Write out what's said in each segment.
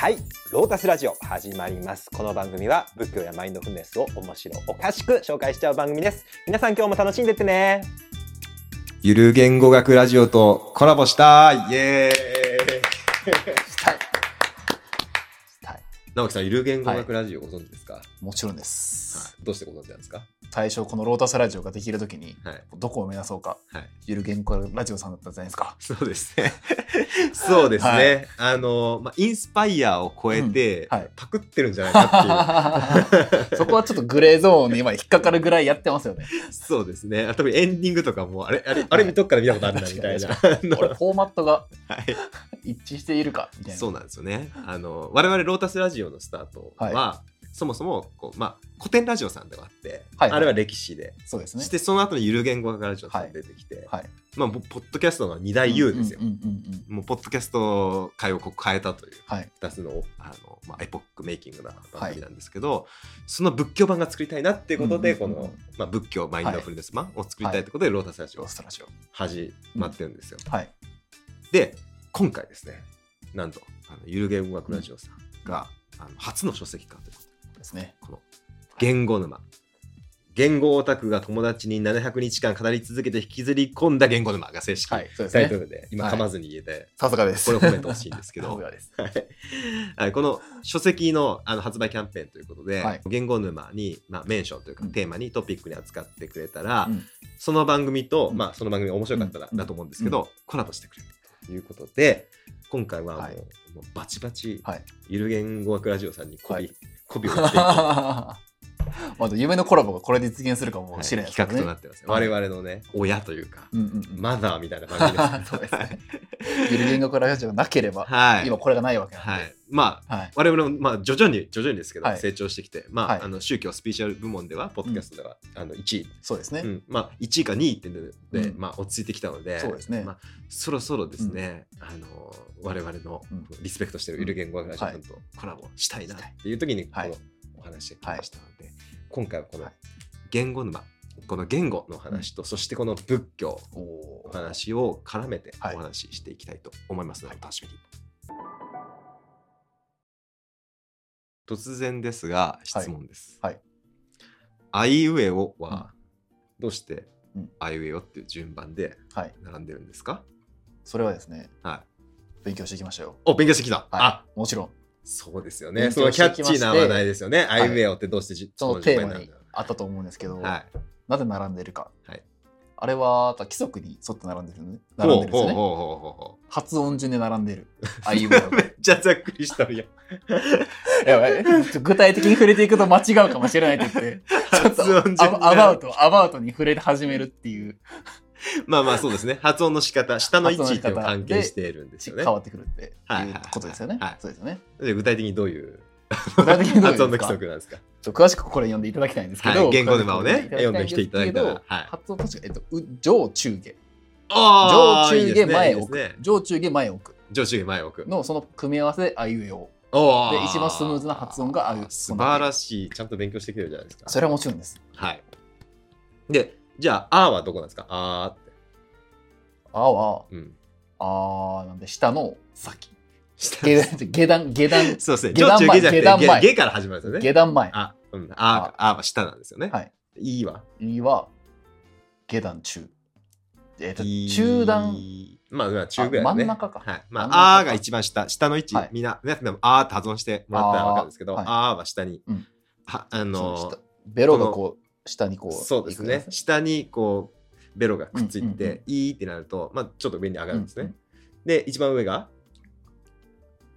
はい、ロータスラジオ始まります。この番組は仏教やマインドフルネスを面白おかしく紹介しちゃう番組です。皆さん今日も楽しんでってね。ゆる言語学ラジオとコラボしたいイエーイ。直樹さん、ゆる言語学ラジオご存知ですか、はいもちろんです。どうしてご存知なんですか？最初、このロータスラジオができるときに、はい。どこを目指そうか、はい。ゆる言語ラジオさんだったじゃないですか。そうですね。そうですね。はいあの、まあ、インスパイアを超えて、うんはいパクってるんじゃないかって そこはちょっとグレーゾーンに今引っかかるぐらいやってますよね。いう。そうですね。あ特にエンディングとかも、あれ、あれ、あれ見とくから見たことあるな、みたいな。これ、フォーマットが はい。一致しているか、みたいな。そうなんですよね。あの、我々ロータスラジオのスタートは、そもそもこう、まあ、古典ラジオさんではあって、はいあれは歴史で、そうですねそし。てその後にゆる言語学ラジオさん出てきて、はい。まあ、ぼポッドキャストの二大 U ですよ。うんうんうんうん。もうポッドキャスト界をこう変えたというはい。2つのあの、まあ、エポックメイキングな番組なんですけど、その仏教版が作りたいなっていうことで、うんうんうんうんこの、まあ、仏教マインドフルネス版を作りたいってことで、ロータスラジオ。始まってるんですよ。はい。で今回ですねなんとあのゆる言語学ラジオさんが、あの初の書籍化ということでですね。この言語沼。言語オタクが友達に700日間語り続けて引きずり込んだ言語沼が正式。タイトルで、今はい。噛まずに言えて、さすがです。これを褒めてほしいんですけど。はい。はいこの書籍のあの発売キャンペーンということで、はい。言語沼に、まあ、メンションというか、うん。テーマにトピックに扱ってくれたら、うん。その番組と、うん。まあ、その番組面白かったら、うん。だと思うんですけど、コラボしてくれるということで今回はもうバチバチ、はい。ゆる言語学ラジオさんに媚び、はい媚びを売って まだ夢のコラボがこれで実現するかもいしれないですからね。企画となってます、はい。我々のね親というか、うんうんうん。マザーみたいな番組です そうですね。ゆる言語ラジオがなければ、はい。今これがないわけなんで。はい。まあはい。我々も、まあ、徐々に徐々にですけど、はい。成長してきて、まあはい。あの宗教スピーチュアル部門ではポッドキャストでは、あの1位。そうですね。うん。まあ、1位か2位っていうので、うん。まあ、落ち着いてきたのでそうですね。まあ、そろそろですね、あの我々のうん。リスペクトしてるゆる言語学ラジオはい君とコラボしたいなっていう時にこはい。のお話が来ましたので、今回はこのはい。言語沼この言語の話と、そしてこの仏教おのー。話を絡めてはい。お話ししていきたいと思いますので、お楽しみに。突然ですが質問です。はい。あいうえおはどうしてうん。あいうえおっていう順番ではい。並んでるんですか、それはですね、はい。勉強してきましたよ。お勉強してきた、あはい。もちろん、そうですよね。勉そのキャッチーな話題ですよね。あいうえおってどうしてじそのテーマにあったと思うんですけど、はい。なぜ並んでるか。はいあれは規則に沿って並んでるね。並んでるんですね。発音順で並んでる。あいうえおう。めっちゃざっくりしたるやん。やばい具体的に触れていくと間違うかもしれないって言って、ちょっと発音順でアアバウト、アバウトに触れ始めるっていう、まあまあそうですね。発音の仕方、下の位置って関係しているんですよね変。わってくるっていうはいはいはいことですよねはい。そうですよね。で具体的にどういう具体的に発音の規則なんですか？詳しくこれ読んでいただきたいんですけど、はい言語沼をね読んできていただいたらはい発音確か、えっと、う上中下。あ上中下前置置く。上中下前置く。上中下前置く。のその組み合わせであいうえお。で一番スムーズな発音がああいう素晴らしい。ちゃんと勉強してきてるじゃないですか。それはもちろんです。はい。で、じゃあ、あーはどこなんですか？あーって。あは、うん。あーなんで下の先。下下段、下段、下段、そうですね。下段前上中下じゃなくて、下段前下下から始まるんですよね。下段前。あ、うん。あー、あーは下なんですよね。はい。いいわ。いは、下段中。えっと、いい中段、まあ、まあ中ぐらいだね。あ真ん中かはい。ま真ん中かあ、あーが一番下。下の位置、はいみんな、皆さんでもあーって発音してもらったらわかるんですけど、あーはいあーは下に。うんはあそのの下ベロがこう、下にこう、そうですね。下にこう、ベロがくっついて、うんうんうん。いいってなると、まあ、ちょっと上に上がるんですね。うんで、一番上が、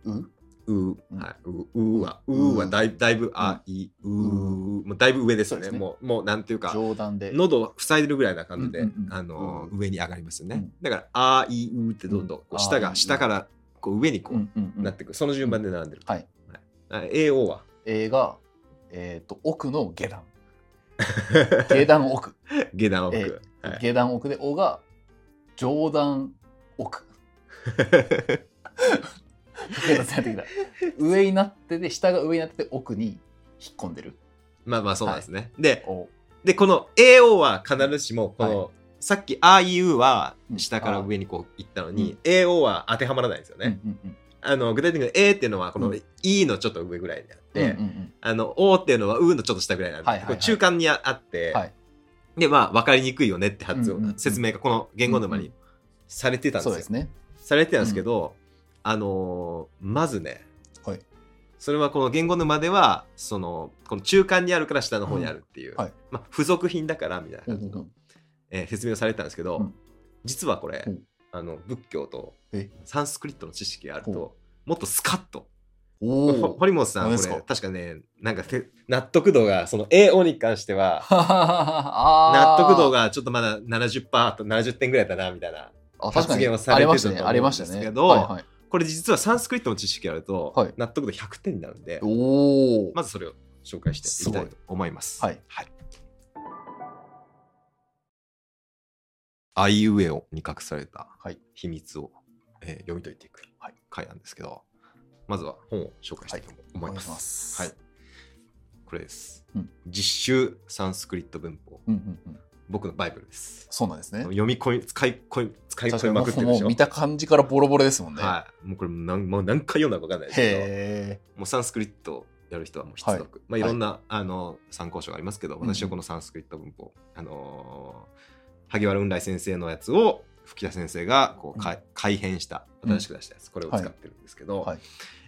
う？う、うん。はい、う、うは、うはだいだいぶ、あ、い、う、もうだいぶ上ですよね。ね。もう、もうなんていうか、上段で。喉を塞いでるぐらいな感じで、うんうんうんあのう上に上がりますよね。うん。だから、あ、い、うってどんどんこう下が、下からこう上にこうんううんうん。なってくる。その順番で並んでる。はい。はい。AO は？A が、えっと、奥の下段。下段奥。下段奥。えはい下段奥で、O が上段奥。上になってて、下が上になってて、奥に引っ込んでる。まあまあそうなんですね。で、おで、この AO は必ずしも、この、はさっき IU はうん下から上にこう行ったのに、AO は当てはまらないんですよね。うんうんうんあの具体的に A っていうのはこのうん。E のちょっと上ぐらいにあって、うんうんあの O っていうのは U のちょっと下ぐらいなんで、はいはいはい。中間にああって、はい。でまあ分かりにくいよねって発音、うんうんうん。説明がこの言語沼にうんうんされてたんですよ。そうですね。されてたんですけど、あのーまずね、はい。それはこの言語沼ではそのこの中間にあるから下の方にあるっていう、うんはい。まあ、付属品だからみたいなうんうん。えー説明をされてたんですけど、うん。実はこれ、うんあの仏教とえ？サンスクリットの知識があるほともっとスカッと。堀本さんこれ確かねなんかて納得度がその AO に関しては 納納得度がちょっとまだ70%と70点ぐらいだなみたいな発言をされてたと思うんですけどありましたね。ありましたねはいはい、これ実はサンスクリットの知識があると、はい納得度100点になるんでおお。まずそれを紹介していきたいと思います。はい。はい。あいうえおに隠されたはい秘密を、えー読み解いていくはい回なんですけど、まずは本を紹介したいと思います。お願いはい。これです。うん実習サンスクリット文法。うんうんうん。僕のバイブルです。そうなんですね。読み込み、使い込み、使い込みまくってるでしょ？うもう見。た感じからボロボロですもんね。はい。もうこれ何もう何回読んだか分かんないですけど、へもうサンスクリットやる人はもう必読。まあいろんな、あの参考書がありますけど、ん私はこのサンスクリット文法、あのー萩原雲来先生のやつを吹田先生がこうか、改変した新しく出したやつ、これを使ってるんですけど、はい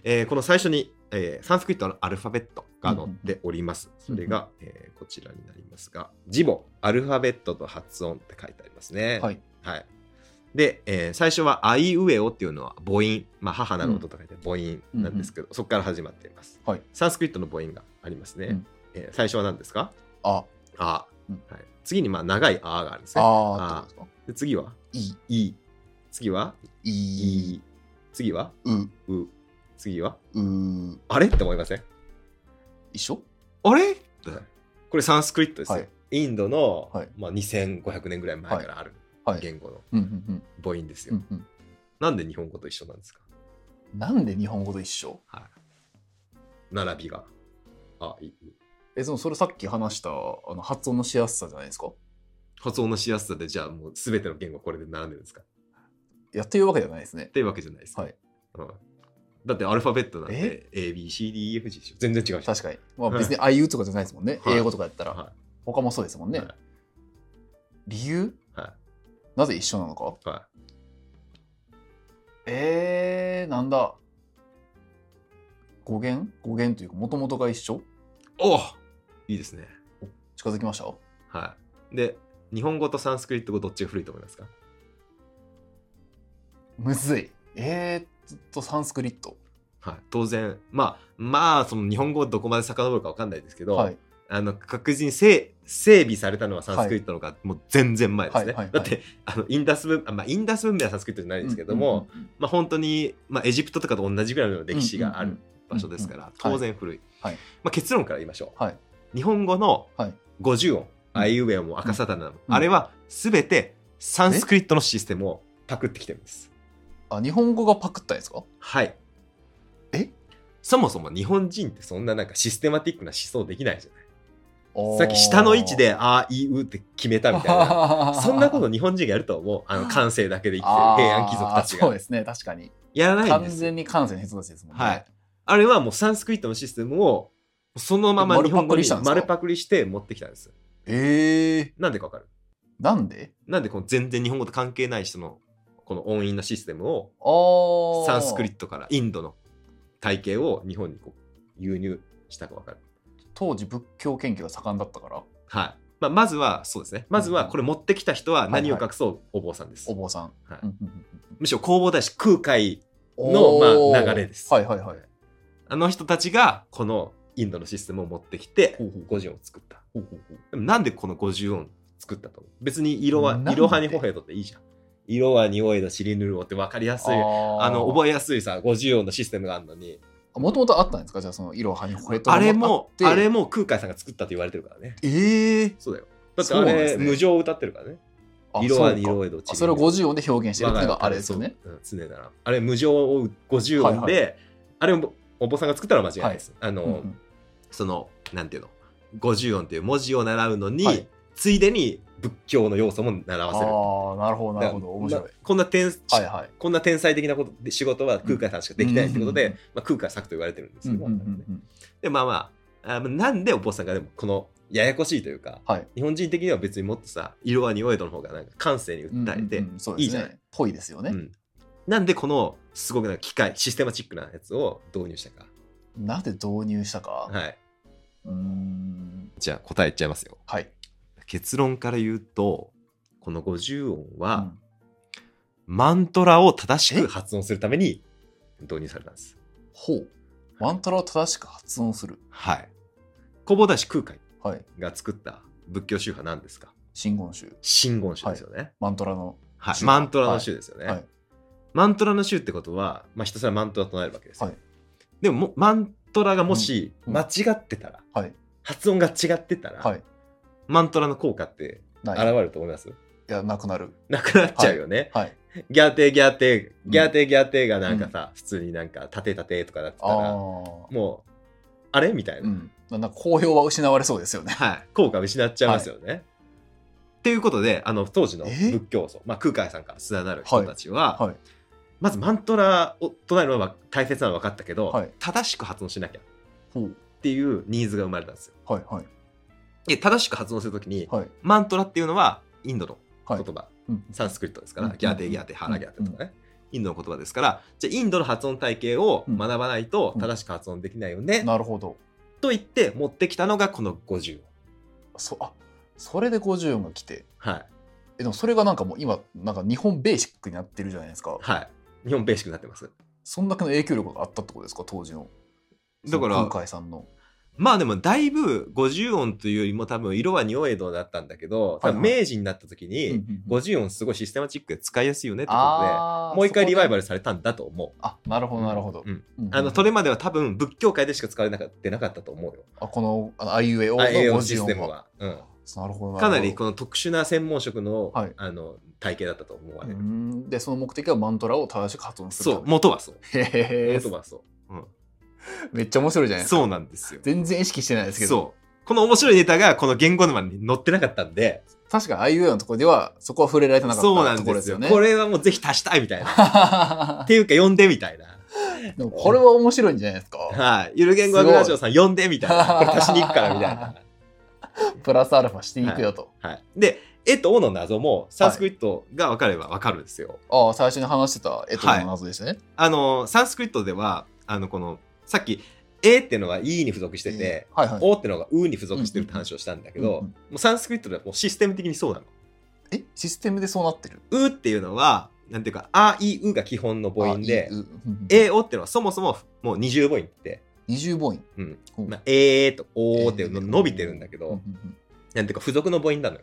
えーこの最初に、えーサンスクリットのアルファベットが載っております。うんうんそれが、えーこちらになりますが、字母、アルファベットと発音って書いてありますね。はい。はい。で、えー最初は、あいうえおっていうのは母音、まあ、母なる音と書いて母音なんですけど、そこから始まっています。はい。サンスクリットの母音がありますね。うんえー最初は何ですか？あ、あ、うんはい。次に、まあ、長いあがあるんですね。あーってこと？で次は、い、い。次は、い。次は、う、う。次は、う、あれ？って思いません？一緒？あれ？これサンスクリットですよ。はいインドの、はいまあ、2500年ぐらい前からあるはい。言語の母音ですよ。なんで日本語と一緒なんですか？うん。なんで日本語と一緒？はい。並びが。あ、いい。え、でもそれさっき話したあの発音のしやすさじゃないですか？発音のしやすさで、じゃあもう全ての言語これで並んでるんですか？っやっていうわけじゃないですね。ていうわけじゃないですか？はい。うん、だってアルファベットなんえ？て A, B, C, D, E, F, G でしょ。全然違うし。確かに。まあはい別にあいうとかじゃないですもんね。はい英語とかやったら。は他もそうですもんね。はい理由？なぜ一緒なのか？い。はえー、なんだ？語源？語源というか、もともとが一緒？い。おいいですね。近づきました？はい。で、日本語とサンスクリット語どっちが古いと思いますか？むずい。えー、ずっとサンスクリット。はい。当然、まあ、まあ、その日本語をどこまで遡るかわかんないですけど、はい。あの確実に整整備されたのはサンスクリットの方がもう全然前ですね。はいはいはいだってあのインダス文あ、まあ、インダス文明はサンスクリットじゃないんですけども、まあ、本当に、まあ、エジプトとかと同じぐらいの歴史がある場所ですから、当然古い、はいまあ、結論から言いましょう、はい。日本語のはい50音、うんあいうえおも赤さたなも、うんあれは全てサンスクリットのシステムをパクってきてるんですあ、日本語がパクったんですか？はいえ？そもそも日本人ってそんななんかシステマティックな思想できないじゃないささっき下の位置であいうって決めたみたいな そんなこと日本人がやると思う。あの 感性だけで生きてる平安貴族たちが。そうですね、確かに。やらないん完ですよ。全に感性の人たちですもんね。はい。あれはもうサンスクリットのシステムをそのまま日本語に丸パクリして持ってきたんです。えー、なんでかわかる？なんで？なんでこの全然日本語と関係ない人のこの音韻のシステムをサンスクリットからインドの体系を日本にこう輸入したかわかる。当時仏教研究が盛んだったから、はい。まあ、まずはそうですね。まずはこれ持ってきた人は何を隠そう？お坊さんです。お坊さん。はい。むしろ弘法大師空海うんのまあ流れです。はいはいはい。あの人たちがこのインドのシステムを持ってきてほうほう50音を作った。でもなんでこの50音作ったと別に色は色はにほへとっていいじゃん。色は匂いの尻ぬるおって分かりやすい。ああの、覚えやすいさ、50音のシステムがあるのに。えもともとあったんですか？じゃあその色はにほれとあれも、あれも空海さんが作ったと言われてるからね。えー、そうだよ。だってあれ、ね無常を歌ってるからね。あ色は色へとあそれを50音で表現してるっていうのがあれですよね。そううん常なら。あれ、無常を50音で、はいあれをお坊さんが作ったのは間違いないです。あの、うんうんその、なんていうの、50音っていう文字を習うのに、はい。ついでに仏教の要素も習わせる。ああなるほどなるほど。面白い。まあこんな天、はいはい。こんな天才的なことで仕事は空海さんしかできないってことで、うんまあ、空海作と言われてるんですけど、うんうんうんうん。でまあまああなんでお坊さんがでもこのややこしいというかはい。日本人的には別にもっとさ色は匂い度の方がなんか感性に訴えて、うんうんうんそういいじゃない。ぽいですよね、うん。なんでこのすごくな機械システマチックなやつを導入したか。なんで導入したか、はいうーん。じゃあ答え言っちゃいますよ。はい。結論から言うとこの50音は、うん。マントラを正しく発音するために導入されたんです。ほう。マントラを正しく発音する。はい。弘法大師空海はい。が作った仏教宗派なんですか？真言宗。真言宗ですよね、マントラのはい。宗マントラの宗ですよね、はい。マントラの宗ってことは、まあ、ひたすらマントラ唱えるわけですよ、はい。でももマントラがもしうん間違ってたら、はい。発音が違ってたら、はい。マントラの効果って現れると思います？いやなくなる。なくなっちゃうよね、はい。ギャーテーギャーテーうん。ギャーテーギャーテーがなんかさ、普通になんかタテタテとかなってたらもうあれみたいな、うん。なんか好評は失われそうですよね。はい、効果を失っちゃいますよね。っていうことであの当時のえ？仏教僧、まあ、空海さんから連なる人たちは、はいまずマントラを唱えるのは大切なのは分かったけど、はい。正しく発音しなきゃっほう。ていうニーズが生まれたんですよ。はいはい。で正しく発音するときに、はい。マントラっていうのはインドのはい。言葉、うん。サンスクリットですから、うんギャーテーギャーテーハラギャーテーとかね、インドの言葉ですからじゃあインドの発音体系を学ばないとうん。正しく発音できないよね、なるほど。と言って持ってきたのがこの50音。そあそれで50音が来て。はい。えでもそれがなんかもう今なんか日本ベーシックになってるじゃないですか。はい。日本ベーシックになってます。そんだけの影響力があったってことですか？当時のだからその空海さんのまあでもだいぶ50音というよりも多分色は匂い度だったんだけど、はいはい明治になった時にうんうんうん50音すごいシステマチックで使いやすいよねってことあで、もう一回リバイバルルされたんだと思う。あなるほどなるほど、うんうんうんあの、それまでは多分仏教界でしか使われなかったなかったと思うよ。あこのあいうえおのあ栄養50システム音は。うん。なるほどかなりここの特殊な専門職の、はいあの体系だったと思われる。でその目的はマントラを正しく発音するそう、元はそう。へえ元はそう。うんめっちゃ面白いじゃないですかそうなんですよ。全然意識してないですけどそう。この面白いネタがこの言語沼に載ってなかったんで、確かあいうえおのところではそこは触れられてなかったそうなんですよ。ねこれはもうぜひ足したいみたいな。っていうか呼んでみたいな。でもこれは面白いんじゃないですかはい。ゆる言語学ラジオさん呼んでみたいな。これ足しに行くからみたいな。プラスアルファしていくよと、はい。で、えとおの謎もサンスクリットが分かれば分かるんですよ。ああ最初に話してたえとの謎ですね、あの、サンスクリットでは、あの、この、さっき、えっていうのが E に付属してて、はいはい。おっていうのがうに付属してるって話をしたんだけど、うんうんもうサンスクリットではもうシステム的にそうなの。え？システムでそうなってる？うっていうのは、なんていうか、あ、い、うが基本の母音でえ、おっていうのはそもそももう二重母音って、二重母音うん。うんまあ、えーと、おーっていうの伸びてるんだけど、なんていうか付属の母音なのよ。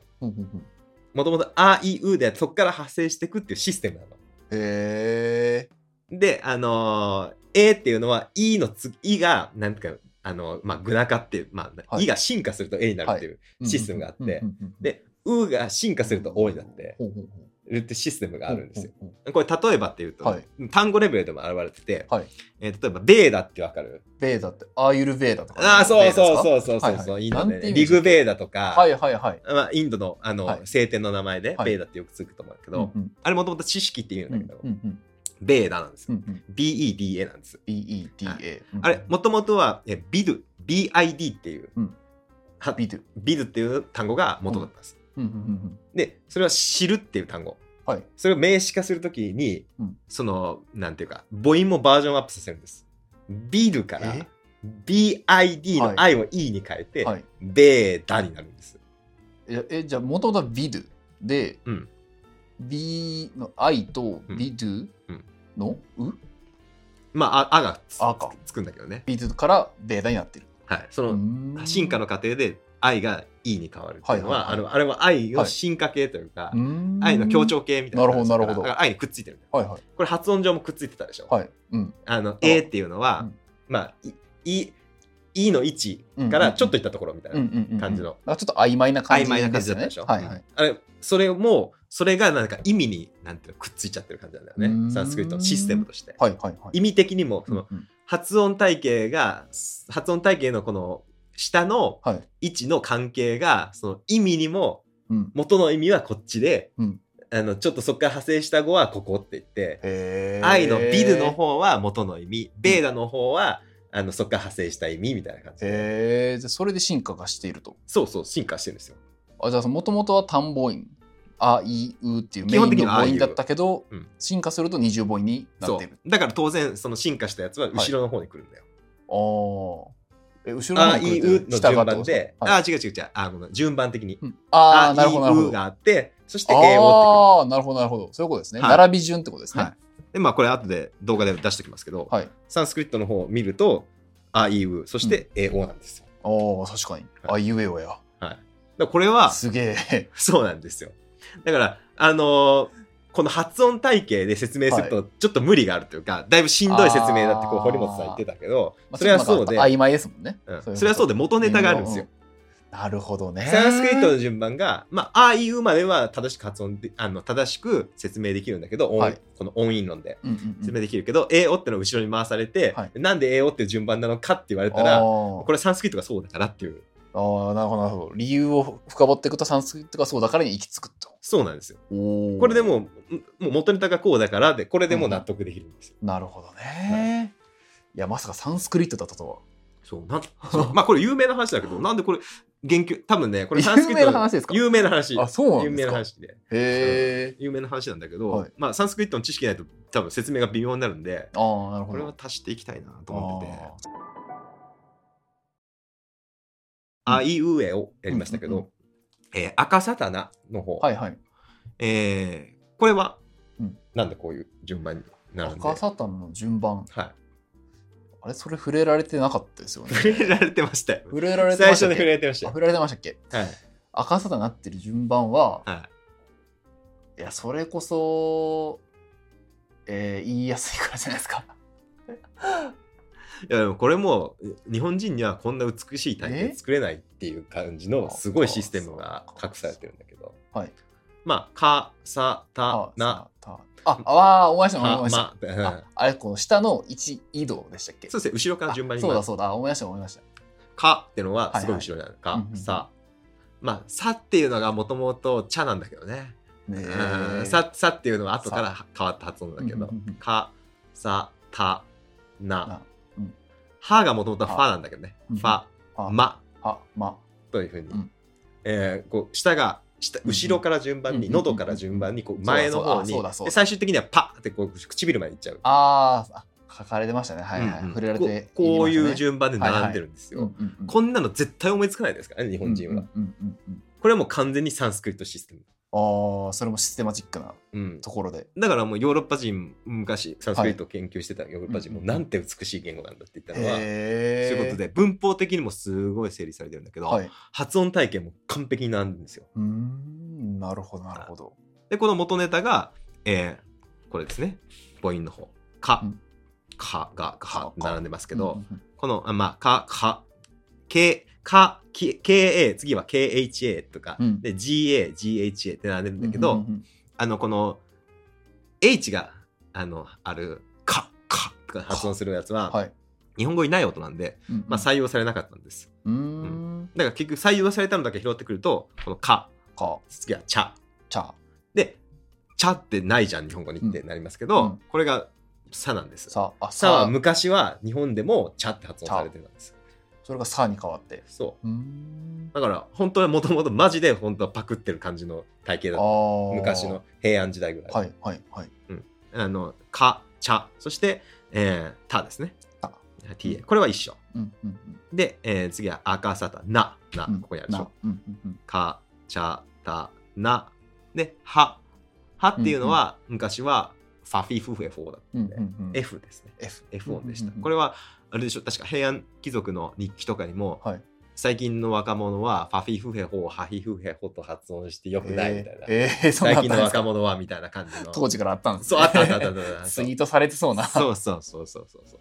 もともとあ、い、うでそこから派生していくっていうシステムなの。へえで、あのー、えっていうのは、いのつ、いが、なんていうか、あのーまあ、具な化っていう、まあ、はい。いが進化するとえになるっていうシステムがあって、で、うが進化するとおになってるってシステムがあるんですよ。ほうほうほこれ例えばっていうと、はい。単語レベルでも現れてて、はい。えー例えば、ベーダってわかる？ベーダってアーユルベーダとか。ああ、そうそううそうそう。そうそう、はいはい。インドでね、リグベーダとか、はいはいはい。まあ、インドのあの、はい。聖典の名前で、はい。ベーダってよくつくと思うけど、うんうん。あれもともと知識っていうんだけど、うんうんベーダなんですよ。うんうん。BEDA なんです。BEDA あれ、もともとは、えビドゥ、BID っていう、うん。はビドゥビドゥっていう単語が元だったんです。うんうんうん。で、それは知るっていう単語。はい。それを名詞化するときに、うん。その、なんていうか、母音もバージョンアップさせるんです。ビドゥからえ？BID のはい。I を E に変えて、はい。ベーダになるんです。ええじゃあ元々はビドゥで、うん。B の I とビドゥうん。のう？まあ、ああがつあかつくんだけどね。ビドゥからベーダになってる。はい。その、の進化の過程で I が E に変わるっていうのは、あのあれは I の進化系というか、愛愛の強調系みたいな。なるほどなるほど。愛にくっついてる。はいはい。これ発音上もくっついてたでしょ。はい。うん。あの、A っていうのは、うん。まあ、い、い、いの位置からちょっといったところみたいな。感じの。あちょっと曖昧な感じ曖昧な感じだったねでしょ。はいはい。うん。あれ、それも、それがなんか意味に、なんていうの、くっついちゃってる感じなんだよね。サンスクリットのシステムとして。はいはいはい。意味的にも、その、うんうん。発音体系が、発音体系のこの、下のはい。位置の関係が、その意味にも、うん。元の意味はこっちで、うんあの、ちょっとそっから派生した語はここって言って、愛のビルの方は元の意味、ベーダの方は、あの、そっから派生した意味みたいな感じで。へえ。じゃあそれで進化がしていると。そうそう、進化してるんですよ。あじゃあもともとは単母音。あいうっていうメイ基本的にはンの母音だったけど、うん進化すると二重母音になってる。。だから当然、その進化したやつは後ろの方に来るんだよ。ああ。え、後ろのあ、い、うの順がってこと？番で、はいあ、違う違う違う、あ、ごめん、順番的に。うんああ、なるほど、なるほい、どう。があって、そして、英語ああ、なるほど、なるほど。そういうことですね。はい並び順ってことですってくる。はね。い。で、まあ、これ後で動画で出しておきますけど、はい。サンスクリットの方を見ると、あ、い、う、そして、英語なんですよ。ああ、確かに。あいうえおや。はい。これは、すげえ。そうなんですよ。だから、あのーこの発音体系で説明すると、ちょっと無理があるというか、だいぶしんどい説明だってこう、堀本さん言ってたけど、まあそれはそうで、曖昧ですもんね。うん。それはそうで元ネタがあるんですよ。なるほどね。サンスクリットの順番が、まあ、あいうまでは正しく発音で、あの、正しく説明できるんだけど、音はい。この音韻論でうんうんうん。説明できるけど、えおっての後ろに回されて、はい。なんでえおって順番なのかって言われたあら、ー。これサンスクリットがそうだからっていう、あーなるほどなるほど。理由を深掘っていくとサンスクリットがそうだからに行き着くと。そうなんですよ。これでもう、もう元ネタがこうだからで、これでもう納得できるんですよ。なるほどね、い、やまさかサンスクリットだったとは。そう、なん、そう。まあこれ有名な話だけど、なんでこれ、言及、多分ね、これサンスクリット有名な話ですか？有名な話。あそうなん有名ですか？な話で。へえ有名な話なんだけど、はい。まあサンスクリットの知識ないと多分説明が微妙になるんで、ああなるほど。これは足していきたいなと思ってて。ああいうえをやりましたけど、えー赤サタナの方、ーはいはい。えーこれは、うん。なんでこういう順番になるんで、赤サタンの順番。はい、あれ？それ触れられてなかったですよね。触れられてましたよ。触れられて最初にましたっけ？触れられてましたられてましたっけ？はい。赤サタなってる順番ははい。いやそれこそえー、言いやすいからじゃないですかいやでもこれも日本人にはこんな美しい体え？験作れないっていう感じのすごいシステムが隠されてるんだけど。はい。まあかさたな。ああ思い出した思いた出した、まうん。ああれこの下の位置移動でしたっけ？そうですね後ろから順番にあそうだそうだ思い出した思い出した。かってのはすごい後ろにある、かさ。まあさっていうのがもともと茶なんだけどね。ねうん。ささっていうのは後から変わった発音だけど。かさたなはがもともとファなんだけどね。うん。ファあま。あま。というふうに、うん。えーこう下が下後ろから順番に、うん喉から順番にこう前の方に最終的にはパッってこう唇までいっちゃう。あーあ書かれてましたね。はいはい、触れられてこういう順順番で並んでるんですよ。こんなの絶対思いつかないですからね日本人は、これはもう完全にサンスクリットシステム。ああそれもシステマチックなうん、ところで。だからもうヨーロッパ人昔サンスクリットを研究してたヨーロッパ人もうん。なんて美しい言語なんだって言ったのは、へえそういうことで文法的にもすごい整理されてるんだけど、はい、う発音体系も完璧に並んでるんですよ。ーんなるほどなるほど。で、この元ネタが、えーこれですね。母音の方。か、うん。かが、かか、並んでますけど、うんうんうん。この、あまあ、か、か、け、か、き KA、次は KHA とか、うん。で、GA、GHA って並んでるんだけど、うんうんうんあの、この、H が、あの、ある、か、かとか発音するやつは、はい、日本語にない音なんで、うんうん。まあ、採用されなかったんです。うーん。だから結局採用されたのだけ拾ってくると、このか、か。次は茶。ちゃ。で、茶ってないじゃん、日本語にってなりますけど、うん。これがさなんです。さあさはさ昔は日本でも茶って発音されてたんです。それがさに変わってそうーんう。だから、本当はもともとマジで本当はパクってる感じの体型だあった。ー昔の平安時代ぐらい。はいはいはいあの、か、茶、そして、えー、たですね。た。これは一緒。うんうんで、えー次は赤さた、な、な、うんここにあるでしょ。なうんうんうんか、ちゃ、た、な。で、は。はっていうのは、昔はファフィフフェフォーだったんで、うんうんうん F ですね。F F 音でした。うんうんうんこれは、あれでしょ、確か平安貴族の日記とかにも、はい最近の若者はファフィフヘホをハヒフヘホと発音してよくないみたいな。えーえー最近の若者はみたいな感じの。当時からあったんですそう、あったあったあったあったあった。ツイートされてそうなそうそうそうそうそうそう。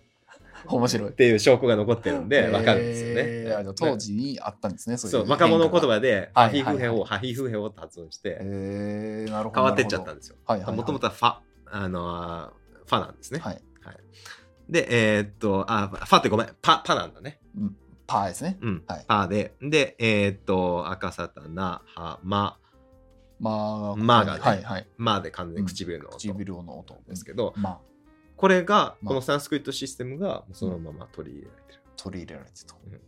面白いっていう証拠が残ってるんで、わかるんですよえー。当時にあったんですねそういそう、若者言葉で、ハはいヒフヘホ、はいはいハヒフヘホと発音して、えーなるほど変わってっちゃったんでですよ。はいはいはいもともとはファ、あのー、ファなんですね。はいで、えーっと、あ、ファってごめん、パ、パなんだね。うんパーですね。うん、はいパーで、で、えーっと、赤さたな、は、ま、まあ、まあがねはいはい。まで完全に唇の音唇の音ですけど、まあ、これが、まこのサンスクリットシステムがそのまま取り入れられてる。取り入れられてと。うん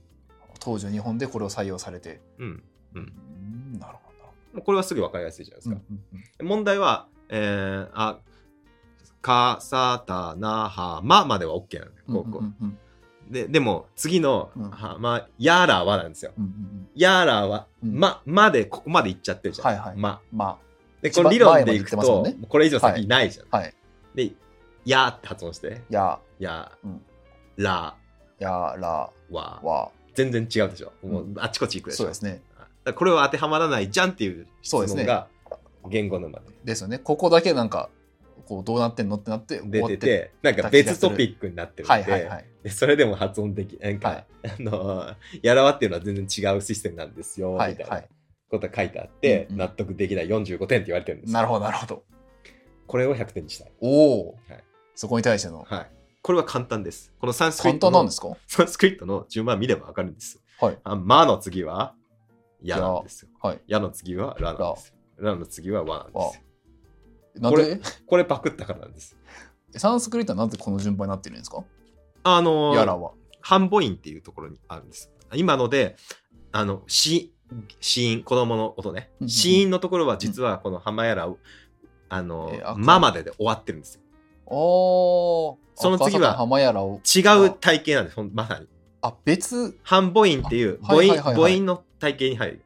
当時の日本でこれを採用されて。うん。うんうんなるほどこれはすぐ分かりやすいじゃないです。か。うんうんうん問題は、えー、あ、か、さ、た、な、は、ままでは OK なんだよ。こうこううんうんででも、次の、うんは、ま、やらはなんですよ。やらは、うんま、まで、ここまで行っちゃってるじゃん。はいはいま。まで、この理論でいくと、これ以上先ないじゃん。あ、はい。で、やって発音して。や、や、うんら、や、ら、は、は。全然違うでしょ。もううあっちこっち行くでしょ。そうですね。これは当てはまらないじゃんっていう質問が言語沼でですよね。ここだけなんか、こう、どうなってんのってなって、終出ててて、なんか別トピックになってるんで、はいはいはい。でそれでも発音でき、なんか、はいあの、やらわっていうのは全然違うシステムなんですよ、はいみたいなはい。ことが書いてあって、うんうん納得できない45点って言われてるんですよなるほどなるほど。これを100点にしたい。おお、はいそこに対しての。はい。これは簡単です。このサンスクリ簡ットの単なんですか？サンスクリットの順番見ればわかるんです。はい。あまの次は、やなんですよ。はい。やの次は、らなんですよ。らの次は、わなんですよ。なんで？これパクったからなんです。サンスクリットはなんでこの順番になってるんですか？あのーやらは。半母音っていうところにあるんです。今ので、あの、し、子音、子供の音ねうんうん。子音のところは実はこの浜やらを、あのえーあ、ままでで終わってるんですよ。おー。その次は赤坂浜やらを。違う体型なんです、ほんまさに。あ、別？半母音っていう母はいはいはいはい母音の体型に入る。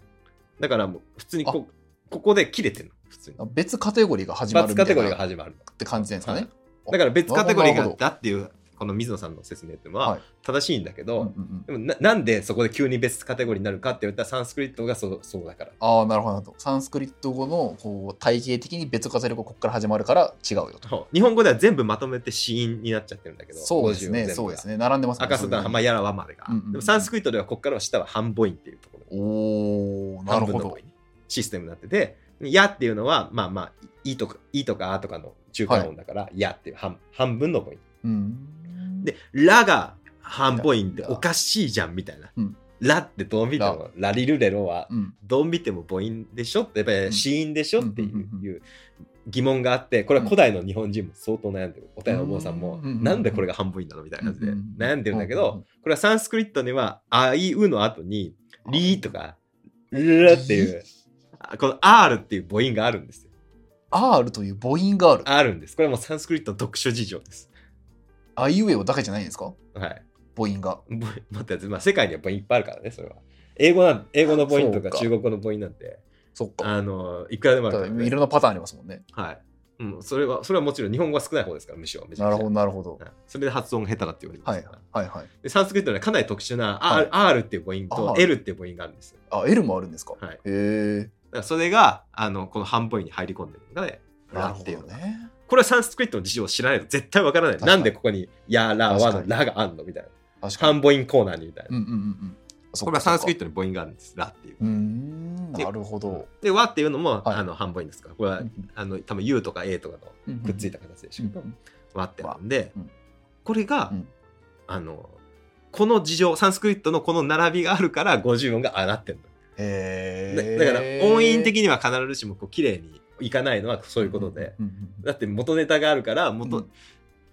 だからもう普通にこここで切れてるの、普通に。あ別カテゴリーが始まるみたいな別カテゴリーが始まるの。って感じなんですかね。だから別カテゴリーがだっていう、この水野さんの説明っていうのははい正しいんだけど、うんうんうんでもななんでそこで急に別カテゴリーになるかって言ったらサンスクリットがそうそうだから。ああ、なるほど。サンスクリット語のこう体系的に別カテゴリーがここから始まるから違うよと。日本語では全部まとめて子音になっちゃってるんだけど、そうですね、50全部がそうですね。並んでますね赤さた浜やらはまでが。うんうんうんでもサンスクリットではここからは下は半母音っていうところ。おおなるほど。システムになってて、やっていうのは、まあまあ、いとか、いとかあとかの中間音だから、やっていう半半分の母音。うん。で、らが半母音ってらおかしいじゃんみたいな。うん。らってどう見ても、ラリルレロはうん。どう見ても母音でしょって、やっぱうん。り子音でしょっていう,、疑問があって、これは古代の日本人も相当悩んでる。おたやのお坊さんも、うん。なんでこれが半母音なのみたいな感じで悩んでるんだけど、これはサンスクリットには、あいうの後に、りとか、るっていう、あこの R っていう母音があるんですよ。R という母音がある。あるんです。これはもうサンスクリットの読書事情です。あいうえおだけじゃないんですか？はい。母音が。母音待って、まあ、世界には母音いっぱいあるからね、それは。英語なん英語の母音とそうかか中国語の母音なんて、そっか。あの、いくらでもあるだからね。いろんなパターンありますもんね。はい。うん、それは、それはもちろん日本語は少ない方ですから、むしろ。めちゃくちゃなるほど、なるほど。はいそれで発音が下手だって言われてまはいすから。はいはい。でサンスクリットにはかなり特殊な R,、はい R っていう母音と L っていう母音があるんですよ。あ、L もあるんですか？はい。へえ。それが、あの、この半母音に入り込んでるのがね。これはサンスクリットの事情を知らないと絶対わからない。なんでここに、や、ら、わのらがあんのみたいな。半母音コーナーにみたいな。うんうんうんこれはサンスクリットに母音があるんです。らっていう。うなるほど。で、わっていうのも、はいあの半母音ですから。これは、あの、多分 U とか A とかのくっついた形でしょうけど、わってあるんで、うんこれが、うんあの、この事情、サンスクリットのこの並びがあるから50音がああなってるの。へえ。だだから音韻的には必ずしもこう綺麗にいかないのはそういうことで、うんうんだって元ネタがあるから元、うん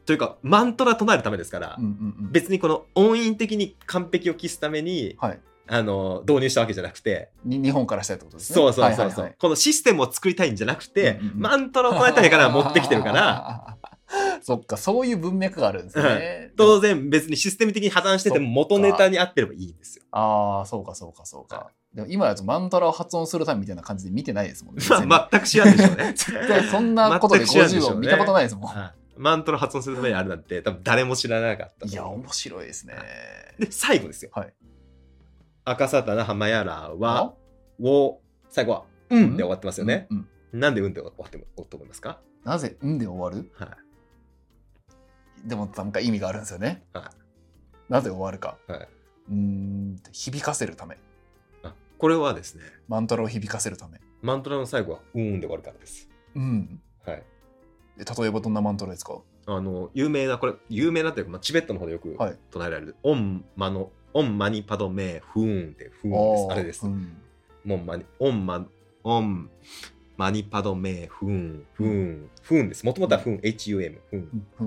というかマントラ唱えるためですから、うんうんうん別にこの音韻的に完璧を期すためにはい。あの導入したわけじゃなくて、に日本からしたいってことですね。そうそうそうそう、はいはいはいこのシステムを作りたいんじゃなくて、うんうんうんマントラを唱えたいから持ってきてるから。そっか、そういう文脈があるんですね。当然別にシステム的に破綻してても元ネタに合ってればいいんですよ。ああ、そうかそうかそうか。でも今だとマントラを発音するためみたいな感じで見てないですもんね。まあ全く知らんでしょうね。絶対そんなことで全く知らんでしょう50ねを見たことないですもん。はいマントラ発音するためにあるなんて多分誰も知らなかった。いや、面白いですね。で、最後ですよ。はい。赤さたな浜やらは、を、最後は、うんで終わってますよね。うんうんなんでうんで終わっても、と思いますか？なぜ、んで終わる？はい。でもなんか意味があるんですよね。はなぜ終わるか。い。はい。うーん、響かせるため。あこれはですね、マントラを響かせるため。マントラの最後は、うんで終わるからです。うん。はい。で例えばどんなマントラですか？あの、有名な、これ、有名なというか、まあ、チベットの方でよくはい。唱えられる、オンマのオンマニパドメフーンってフーンです。あれです、うん。オンマニオンマオンマニパドメフーンフーンフーンです。もともとはフーン HUM フーンうん。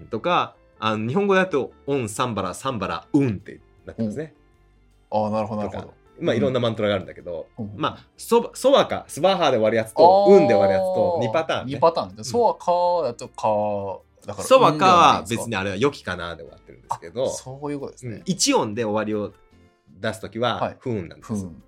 うんとかあの日本語だとオンサンバラサンバラウンってなってますね、ああなるほどなるほどまあいろんなマントラがあるんだけど、うん。まあそばそばかスバハーで終わるやつとウンで終わるやつと2パターン、ね。2、パターンそばかだとかだからそばかは別にあれは良きかなで終わってるんですけど、そういうことですうん。ね1音で終わりを出すときははい。不運なんです、ふん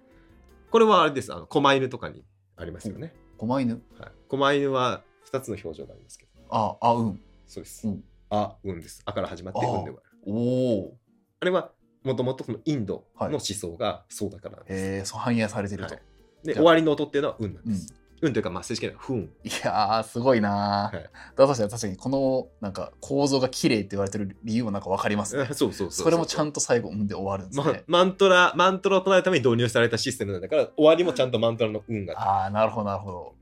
これはあれです。あの狛犬とかにありますよね、狛犬？はい、狛犬は2つの表情がありますけど。ああうんそうです、うん。あうんです。あから始まってあうんで終わる。おおあれはもともとそのインドはい。の思想がそうだからなんです、へえそう反映されてると、はい。で終わりの音っていうのはうんなんです、うん、というかまあ正式には不運。いやーすごいなー、はい。だとしたら確かにこのなんか構造が綺麗って言われてる理由もなんかわかりますね。そうそうそうそれもちゃんんと最後「うん」で終わるんですまね、マントラマントラを唱えるために導入されたシステムなんだから終わりもちゃんとマントラの運がああなるほどなるほど。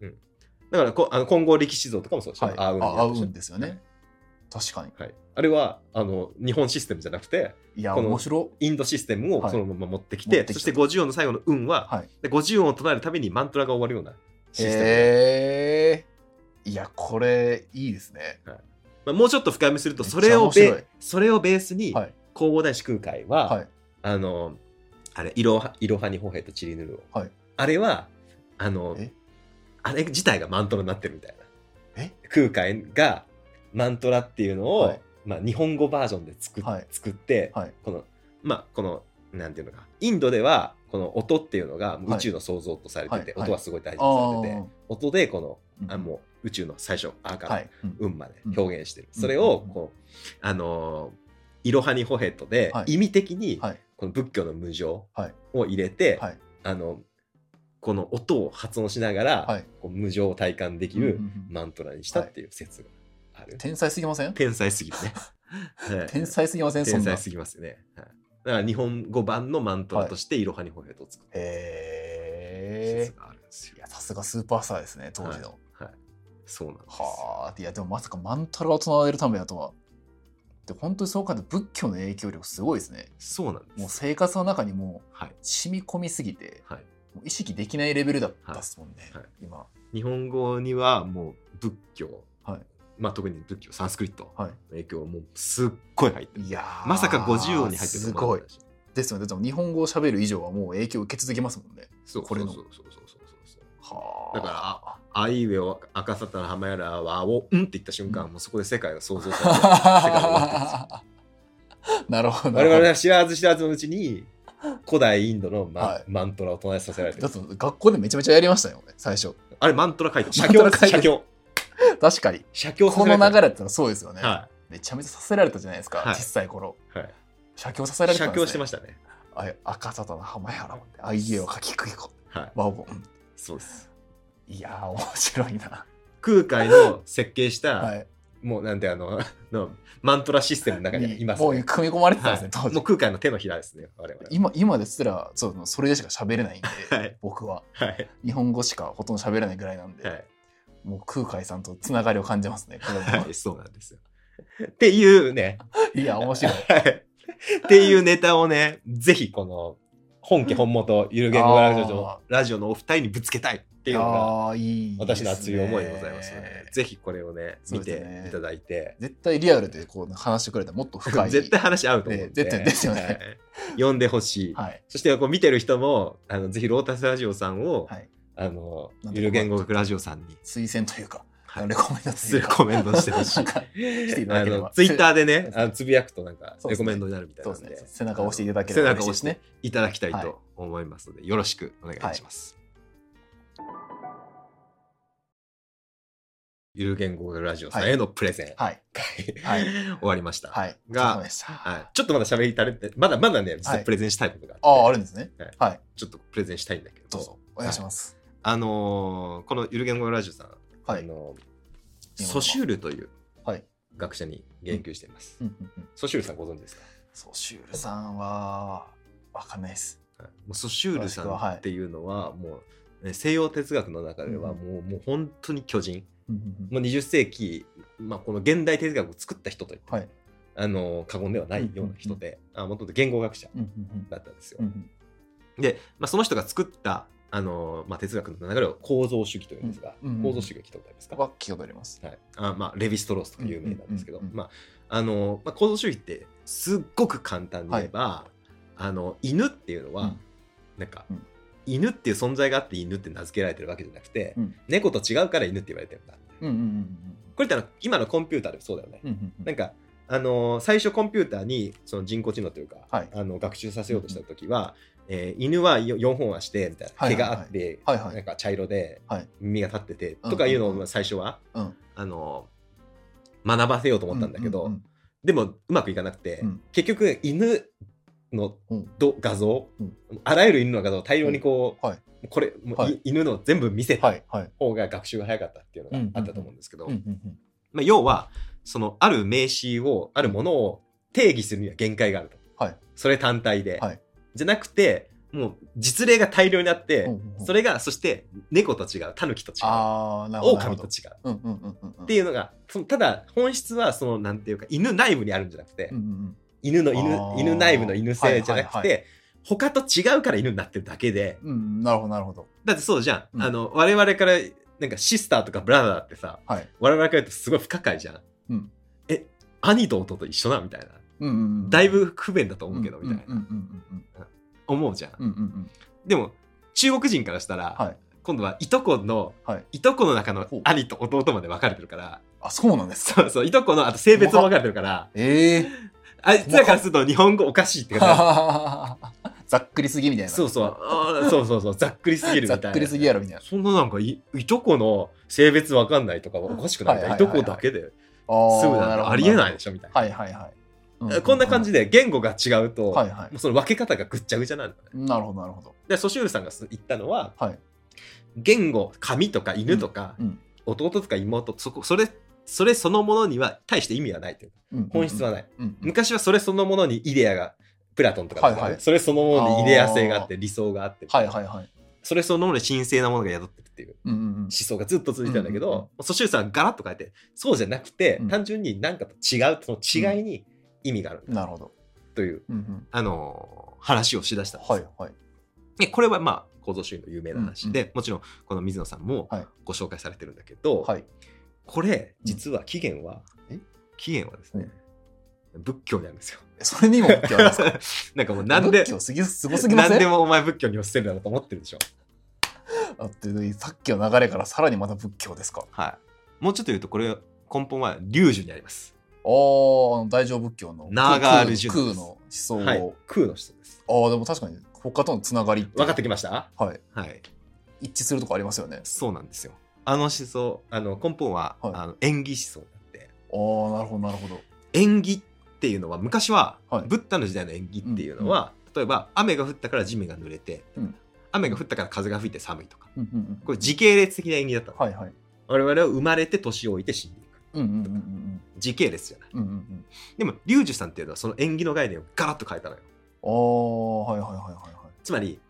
だからこあの金剛力士像とかもそうでしょ、はい。あうんですよね確かに。はい、あれはあの日本システムじゃなくていやこの面白。インドシステムをはい。そのまま持ってきて,、持ってきた。そして50音の最後の「運は」はい。で50音を唱えるためにマントラが終わるようなシステム、へえいやこれいいですね。まあ、もうちょっと深読みするとそれをベそれをベースにはい。弘法大師空海は、はい。あのあれいろはいろはにほへとちりぬるを、はい。あれはあのえ？あれ自体がマントラになってるみたいな。え？空海がマントラっていうのを、はい。まあ、日本語バージョンで作,、はい。作って、はい。このまあこのなんていうのかインドではこの音っていうのが宇宙の創造とされてて、はい。音はすごい大事にされてて、音でこの、うん。あもう宇宙の最初「あ」からはい、うん「運」まで表現してる、うん。それをこうあのーいろはにほへとで、はい。意味的にはい。この仏教の無常はい。を入れて、はい。あのこの音を発音しながら、はい。こう無常を体感できるマントラにしたっていう説がある、天才すぎません？天才すぎるね。はい。天才すぎません？そんな。天才すぎますよね、はい、だから日本語版のマントラとしていろはにほへとを作ったへ説があるんですよ。えいやさすがスーパースターですね当時の、はい、そうなんですはあいやでもまさかマントラを唱えるためだとは。で本当にそう考えると仏教の影響力すごいですね。そうなんですもう生活の中にもうはい。染み込みすぎてはい。もう意識できないレベルだったっすもんね、はい。はい。今。日本語にはもう仏教、はいまあ、特に仏教サンスクリットのはい。影響もうすっごい入ってる。いやーまさか50音に入ってるすごい。ですよね。でも日本語を喋る以上はもう影響を受け続けますもんね。そうこれのそうそうそうそう。そうはだからあいうえお赤さたら浜やらはをうんって言った瞬間、うん。もうそこで世界が想像されて世界が終わってるんですよなるほど。我々は知らず知らずのうちに古代インドのマ,、はい。マントラを唱えさせられてる。学校でめちゃめちゃやりましたよね最初。あれマントラ書いて写経ラ書いて写経 確かに。写経さこの流れだったらそうですよね、はめちゃめちゃさせられたじゃないですか、はい。小さい頃い、はい、写経させられてたん写経してましたね。あ赤さたの浜原あいえを書きくけこはい。わおぼんそうです。いやー面白いな。空海の設計した、はい。もうなんてあの のマントラシステムの中にいますもうね組み込まれてたんですね、はい、もう空海の手のひらですね我々今今ですらそうそれでしか喋れないんで、はい。僕は。はい。日本語しかほとんど喋れないぐらいなんで、はいもう空海さんとつながりを感じますねはい、そうなんですよ。っていうね、いや面白い。はい。っていうネタをね、ぜひこの本家本元ゆる言語ラジオのあラジオのお二人にぶつけたいっていうのが私の熱い思いでございますので、ぜひこれをね、見ていただいて、絶対リアルでこう話してくれたらもっと深い 絶対話合うと思うんで、ね絶対ですよね。はい。読んでほしい。はい。そしてこう見てる人も、あのぜひロータスラジオさんを、はいあのゆる言語学ラジオさんに。推薦というか、はい。レコメンドという。かコメントしてほしい。あのツイッターでねあのつぶやくとなんかレコメンドになるみたいなのでね。背中を押していただければ背中を押していただきたいはいと思いますので、よろしくお願い。します。ゆる言語学ラジオさんへのプレゼン。はい。会、はい。終わりました。はい。がちょっとまだ喋り足りて、まだまだね、実ははい。プレゼンしたいことがあって、あああるんですね。はい。はい。ちょっとプレゼンしたいんだけど、どうぞ。お願いしますあのーこのゆる言語学ラジオさん、はい。あのーソシュールというはい学者に言及しています。うんうんうんソシュールさんご存知ですか？ソシュールさんはわかんないです。はい。もうソシュールさんっていうのはもう、ね西洋哲学の中ではうんもう,、もう本当に巨人。うんうんうん。もう20世紀、まあ、この現代哲学を作った人と言ってはいあの過言ではない。ような人でもともと言語学者うんうんだったんですよ。うんうんで、まあ、その人が作ったあの、まあ、哲学の流れを構造主義というんですが、うんうんうん。構造主義は聞いたことありますか、は聞いたことあります。はい。あまあ、レヴィ・ストロースとか有名なんですけど、まああのまあ、構造主義ってすっごく簡単に言えば、あの犬っていうのは、うん。なんか、うん。犬っていう存在があって犬って名付けられてるわけじゃなくて、うん。猫と違うから犬って言われてるんだうんうんうん。これってあの今のコンピューターでもそうだよね、うんうんうん。なんかあの最初コンピューターにその人工知能というか、はい。あの学習させようとした時は、えー犬は4本足してみたいな毛があって、なんか茶色ではい。耳が立ってて、うんとかいうのを最初は、うん。あの学ばせようと思ったんだけど、でもうまくいかなくて、うん。結局犬のうんど画像、うん。あらゆる犬の画像を大量にこう、はい。これはい。犬の全部見せた。方が学習が早かったっていうのがあったと思うんですけど、まあ、要はそのある名詞をあるものを定義するには限界があると、はい。それ単体で、はいじゃなくてもう実例が大量にあって、それがそして猫と違うタヌキと違う。狼と違う。っていうのがそのただ本質はそのなんていうか犬内部にあるんじゃなくて、うんうん犬の犬犬内部の犬性じゃなくて、はいはい他と違うから犬になってるだけでうん。うん、なるほどなるほど。だってそうじゃん、うんあの我々からなんかシスターとかブラザーってさはい。我々から言うとすごい不可解じゃん、うんえ兄と弟一緒なみたいなうんうんうん。だいぶ不便だと思うけど、みたいな、うんうんうん思うじゃん、うん。うんうんうん。でも中国人からしたら、はい。今度はいとこの、はい。いとこの中の兄と弟まで分かれてるから。あ、そうなんですか？そうそういとこのあと性別も分かれてるから。ええ。あいつらからすると日本語おかしいってか ざっくりすぎみたいな。そうそう。あーそうそうそう。ざっくりすぎるみたいな。ざっくりすぎやろみたいな。そんななんかいいとこの性別分かんないとかおかしくない,、はいはいはいはい。いとこだけですぐなありえないでしょみたいな、はいはいはい。うこんな感じで。で言語が違うと、はいはい。もうその分け方がぐっちゃぐちゃなんだね。なるほどなるほど。でソシュールさんが言ったのははい。言語紙とか犬とか、うん。弟とか妹そこそれそれそのものには対して意味はないというかうん本質はない、うんうん。昔はそれそのものにイデアがプラトンとかはいはい。それそのものにイデア性があって理想があって。はいはいはい。それそのものに神聖なものが宿ってるっていう。うんうんうん。思想がずっと続いてたんだけど、うんうんうんソシュールさんはガラッと変えてそうじゃなくて、うん。単純に何かと違うその違いに意味があるんだなるほど。という、うんうんあのー話をしだしたんですよはいはい。でこれはまあ構造主義の有名な話で、もちろんこの水野さんもはいご紹介されてるんだけど、はい。これ実は起源は、え？起源はですね、仏教にあるんですよ。えそれにも仏教あるんですか？なんかもうなんで仏教すごすぎません？なんでもお前仏教に寄せてるだろうと思ってるでしょ。だってさっきの流れからさらにまた仏教ですか？はい。もうちょっと言うとこれ根本は龍樹にあります。あーあの大乗仏教のナーガールジュ空の思想を、はい。空の人です。ああでも確かに他とのつながり分かってきました？はい。はい。一致するとこありますよね。そうなんですよ。あの思想、あの根本は、はい。あの縁起思想になって、ああなるほどなるほど。縁起っていうのは昔は、はい。ブッダの時代の縁起っていうのは、例えば雨が降ったから地面が濡れて、うん。雨が降ったから風が吹いて寒いとか。うんうんうんこれ時系列的な縁起だったの、はいはい。我々は生まれて年老いて死んでいくうんうんうんうん。時系列じゃない。うんうんうん。でも龍樹さんっていうのはその縁起の概念をガラッと変えたのよ。ああはいはいはいはいはい。つまり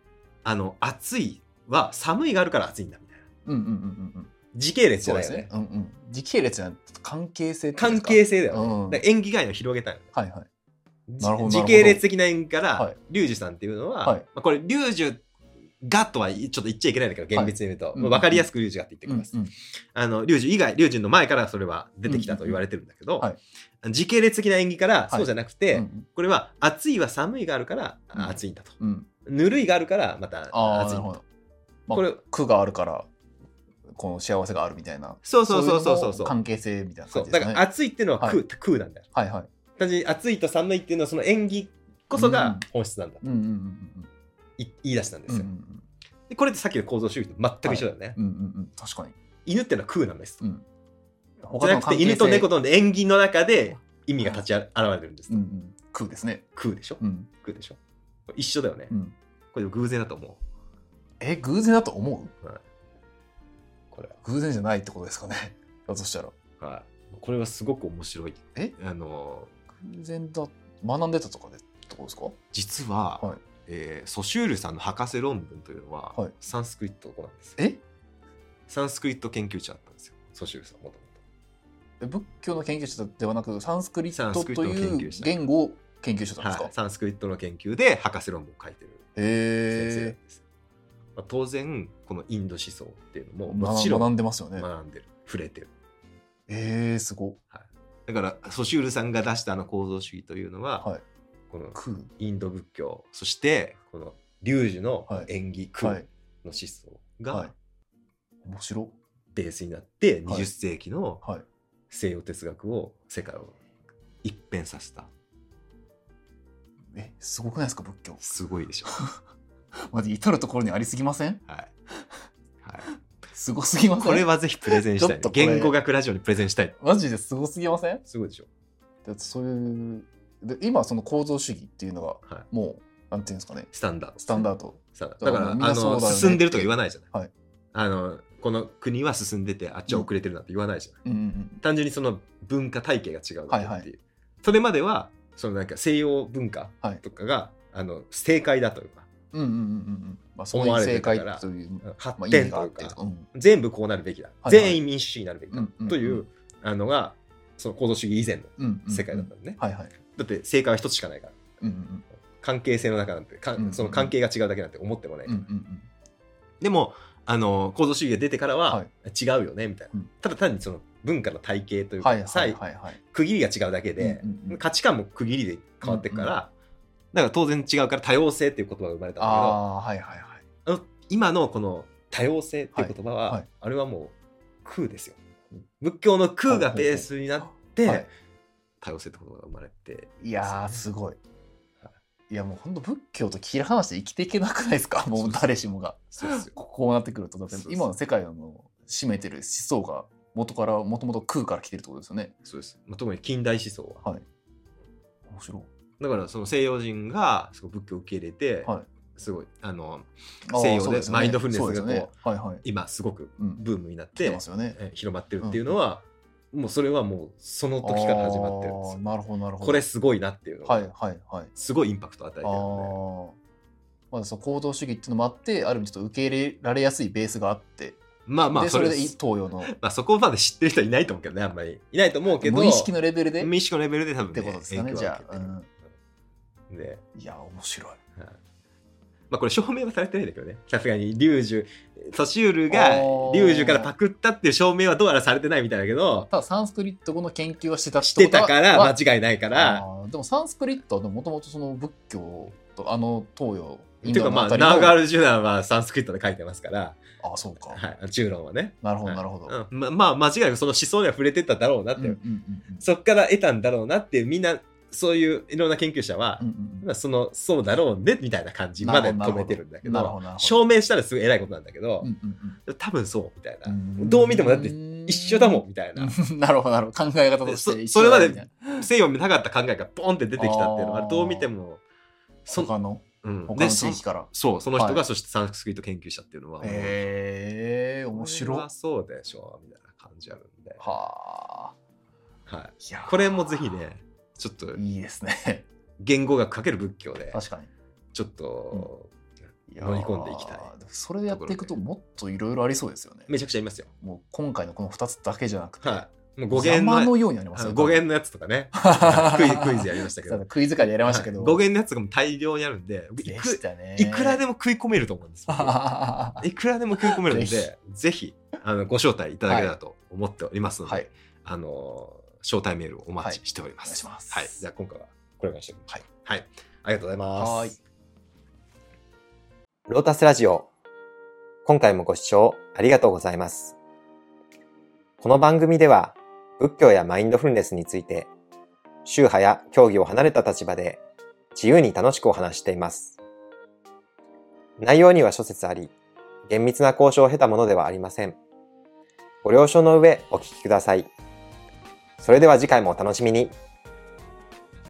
あの暑いは寒いがあるから暑いんだみたいな。うんうんうんうんうん。時系列じゃないよね。ね。うんうん。時系列じゃ関係性関係性だよね、うん。だ縁起概念を広げたの。よはいはい。時系列的な縁起から、はい。龍樹さんっていうのは、はい。まあ、これ龍樹がとはちょっと言っちゃいけないんだけど厳密に言うと、うん。まあ分かりやすく龍樹がって言ってきます、うんうん。あの龍樹以外龍樹の前からそれは出てきたと言われてるんだけど、うんうん。はい。時系列的な縁起からいそうじゃなくて、うんこれは暑いは寒いがあるからうん。暑いんだと、うん。ぬるいがあるからまた暑いだと。なんるほどまあこれ苦があるからこの幸せがあるみたいな。そうそうそうそうそう。関係性みたいなそうだ感じですね。から暑いっていうのは空,、は空なんだよ。はいはい。単純に暑いと寒いっていうのはその縁起こそが本質なんだ、うんうんうんい言い出したんですよ、うんうんうん。でこれってさっきの構造主義と全く一緒だよね、うんうんうん。確かに。犬っていうのは空なんです、うん。じゃなくて犬と猫ととの縁起の中で意味が立ちあ現れるんです、うんうん。空ですね。空でしょ？うん。空でしょ？一緒だよね、うん。これ偶然だと思え偶然だと思う？う、はい、これ。偶然じゃないってことですかね。だとしたら。は、はい、これはすごく面白い。え？あの偶然だ学んでたとかでってことですか？実は、はいえーソシュールさんの博士論文というのは、はい。サンスクリット語なんですよ。え？サンスクリット研究者だったんですよソシュールさんもともえ仏教の研究者ではなくサンスクリサットという言語を研究してたんですか、はい、サンスクリットの研究で博士論文を書いてる先生なんへです、まあ、当然このインド思想っていうのえももちろん学んでますよね。学んでる。触れてる。ええすごっ。だからソシュールさんが出したあの構造主義というのは、はいこの空。インド仏教。そしてこの龍樹のはい。縁起空のはい思想はい。が面白。ベースになってはい。20世紀のはい。西洋哲学を世界を一変させた。えすごくないですか仏教。すごいでしょ。まず至るところにありすぎません？はい、はい、すごすぎません？これはぜひプレゼンしたい。ちょっとこれ。言語学ラジオにプレゼンしたい。マジですごすぎません？すごいでしょ。だってそういうで今その構造主義っていうのがはい。もうなんていうんですかね。スタンダード。スタンダード。さだからみんなあの進んでるとか言わないじゃない、はい。あのこの国は進んでてあっちは遅れてるなんて言わないじゃない、うんうんうん。単純にその文化体系が違うっていう、はいはそれまではそのなんか西洋文化はい。とかが、あの正解だというかうんうんうんうんうん。まあそういう思われて正たから解という、発展という味があうん。全部こうなるべきだ、はいはい。全員民主主義になるべきだ、うんうん。というあのがその構造主義以前のうんうんうん。世界だったのね、はいはいだって正解は一つしかないから。うんうん関係性の中なんてかうんうんその関係が違うだけなんて思ってもない、うんうんうん。でもあの構造主義が出てからは、はい。違うよねみたいな、うん。ただ単にその文化の体系というか、はいはいさいはい。はい区切りが違うだけで、うんうんうん。価値観も区切りで変わってから、うんだから当然違うから多様性っていう言葉が生まれたんだけどああはいはいはいあの今のこの多様性っていう言葉は、はいはい。あれはもう空ですよ。仏教の空がベースになって、はい多様性って言葉が生まれていやーすごい。はい。やもう本当仏教と切り離して生きていけなくないですか？もう誰しもが。そうですよ。ここうなってくるとだって今の世界の占めてる思想が元からもともと空から来てるってことですよね。そうです、まあ、特に近代思想は、はい。面白い。だからその西洋人がすごい仏教を受け入れて、はい。すごいあのあー西洋そうよね。でマインドフルネスがこうそうですよね。はいはい。今すごくうん。ブームになっ来てて、ますよね。え広まってるっていうのは、もうそれはもうその時から始まってるんですよ。なるほどなるほど。これすごいなっていうのはいがはいはい。すごいインパクトを与えてあるので、あまあその行動主義っていうのもあってある意味ちょっと受け入れられやすいベースがあって。まあまあでそれで東そ洋の。まあそこまで知ってる人はいないと思うけどねあんまり。いないと思うけど無意識のレベルで？っ無意識のレベルで多分、ね、てことですかね影じゃあ、うん。で、いや面白い。はい。まあこれ証明はされてないんだけどね。さすがにリュウジュソシュールがあー。リュウジュからパクったっていう証明はどうやらされてないみたいだけどただサンスクリット語の研究はしてたってしてたからは間違いないから。でもサンスクリットはもともとその仏教とあの東洋インていうかまあドのあたりのナーガールジュナーはサンスクリットで書いてますから、あそうか、はい、中論はね。なるほどなるほど、うん。ままあ間違いなくその思想には触れてっただろうなって、うんうんうんうんそっから得たんだろうなってみんなそういういろんな研究者は、うんうんまあ、そのそうだろうねみたいな感じまで止めてるんだけど証明したらすごい偉いことなんだけどうん、うんうん。多分そうみたいな、うんどう見てもだって一緒だもんみたいな、うん。なるほどなるほど。考え方としてそそれまで西洋見なかった考えがポンって出てきたっていうのはどう見てもそ,、他のうん、他の地域から。そうその人が、はい。そしてサンスクリット研究者っていうのは、へえ面こ白そうでしょうみたいな感じあるんで、はあ。はい、これもぜひねちょっといいですね。言語学かける仏教で確かに。ちょっと乗り込んでいきたい。それでやっていくともっといろいろありそうですよね。めちゃくちゃいますよ。もう今回のこの2つだけじゃなくて、はい。もう語源の山のようにあります語源のやつとかね。クイズクイズやりましたけど。クイズ会でやりましたけど、はい。語源のやつが大量にあるんでいでくしたね。いくらでも食い込めると思うんですよ。いくらでも食い込めるんでぜぜひあのご招待いただけたらと思っておりますので、はい。あの招待メールをお待ちしております。はいお願いしますはい、じゃあ今回はこれからしておきましょうはい、はい、ありがとうございます。はいロータスラジオ。今回もご視聴ありがとうございます。この番組では仏教やマインドフルネスについて宗派や教義を離れた立場で自由に楽しくお話しています。内容には諸説あり、厳密な交渉を経たものではありません。ご了承の上お聞きください。それでは次回もお楽しみに。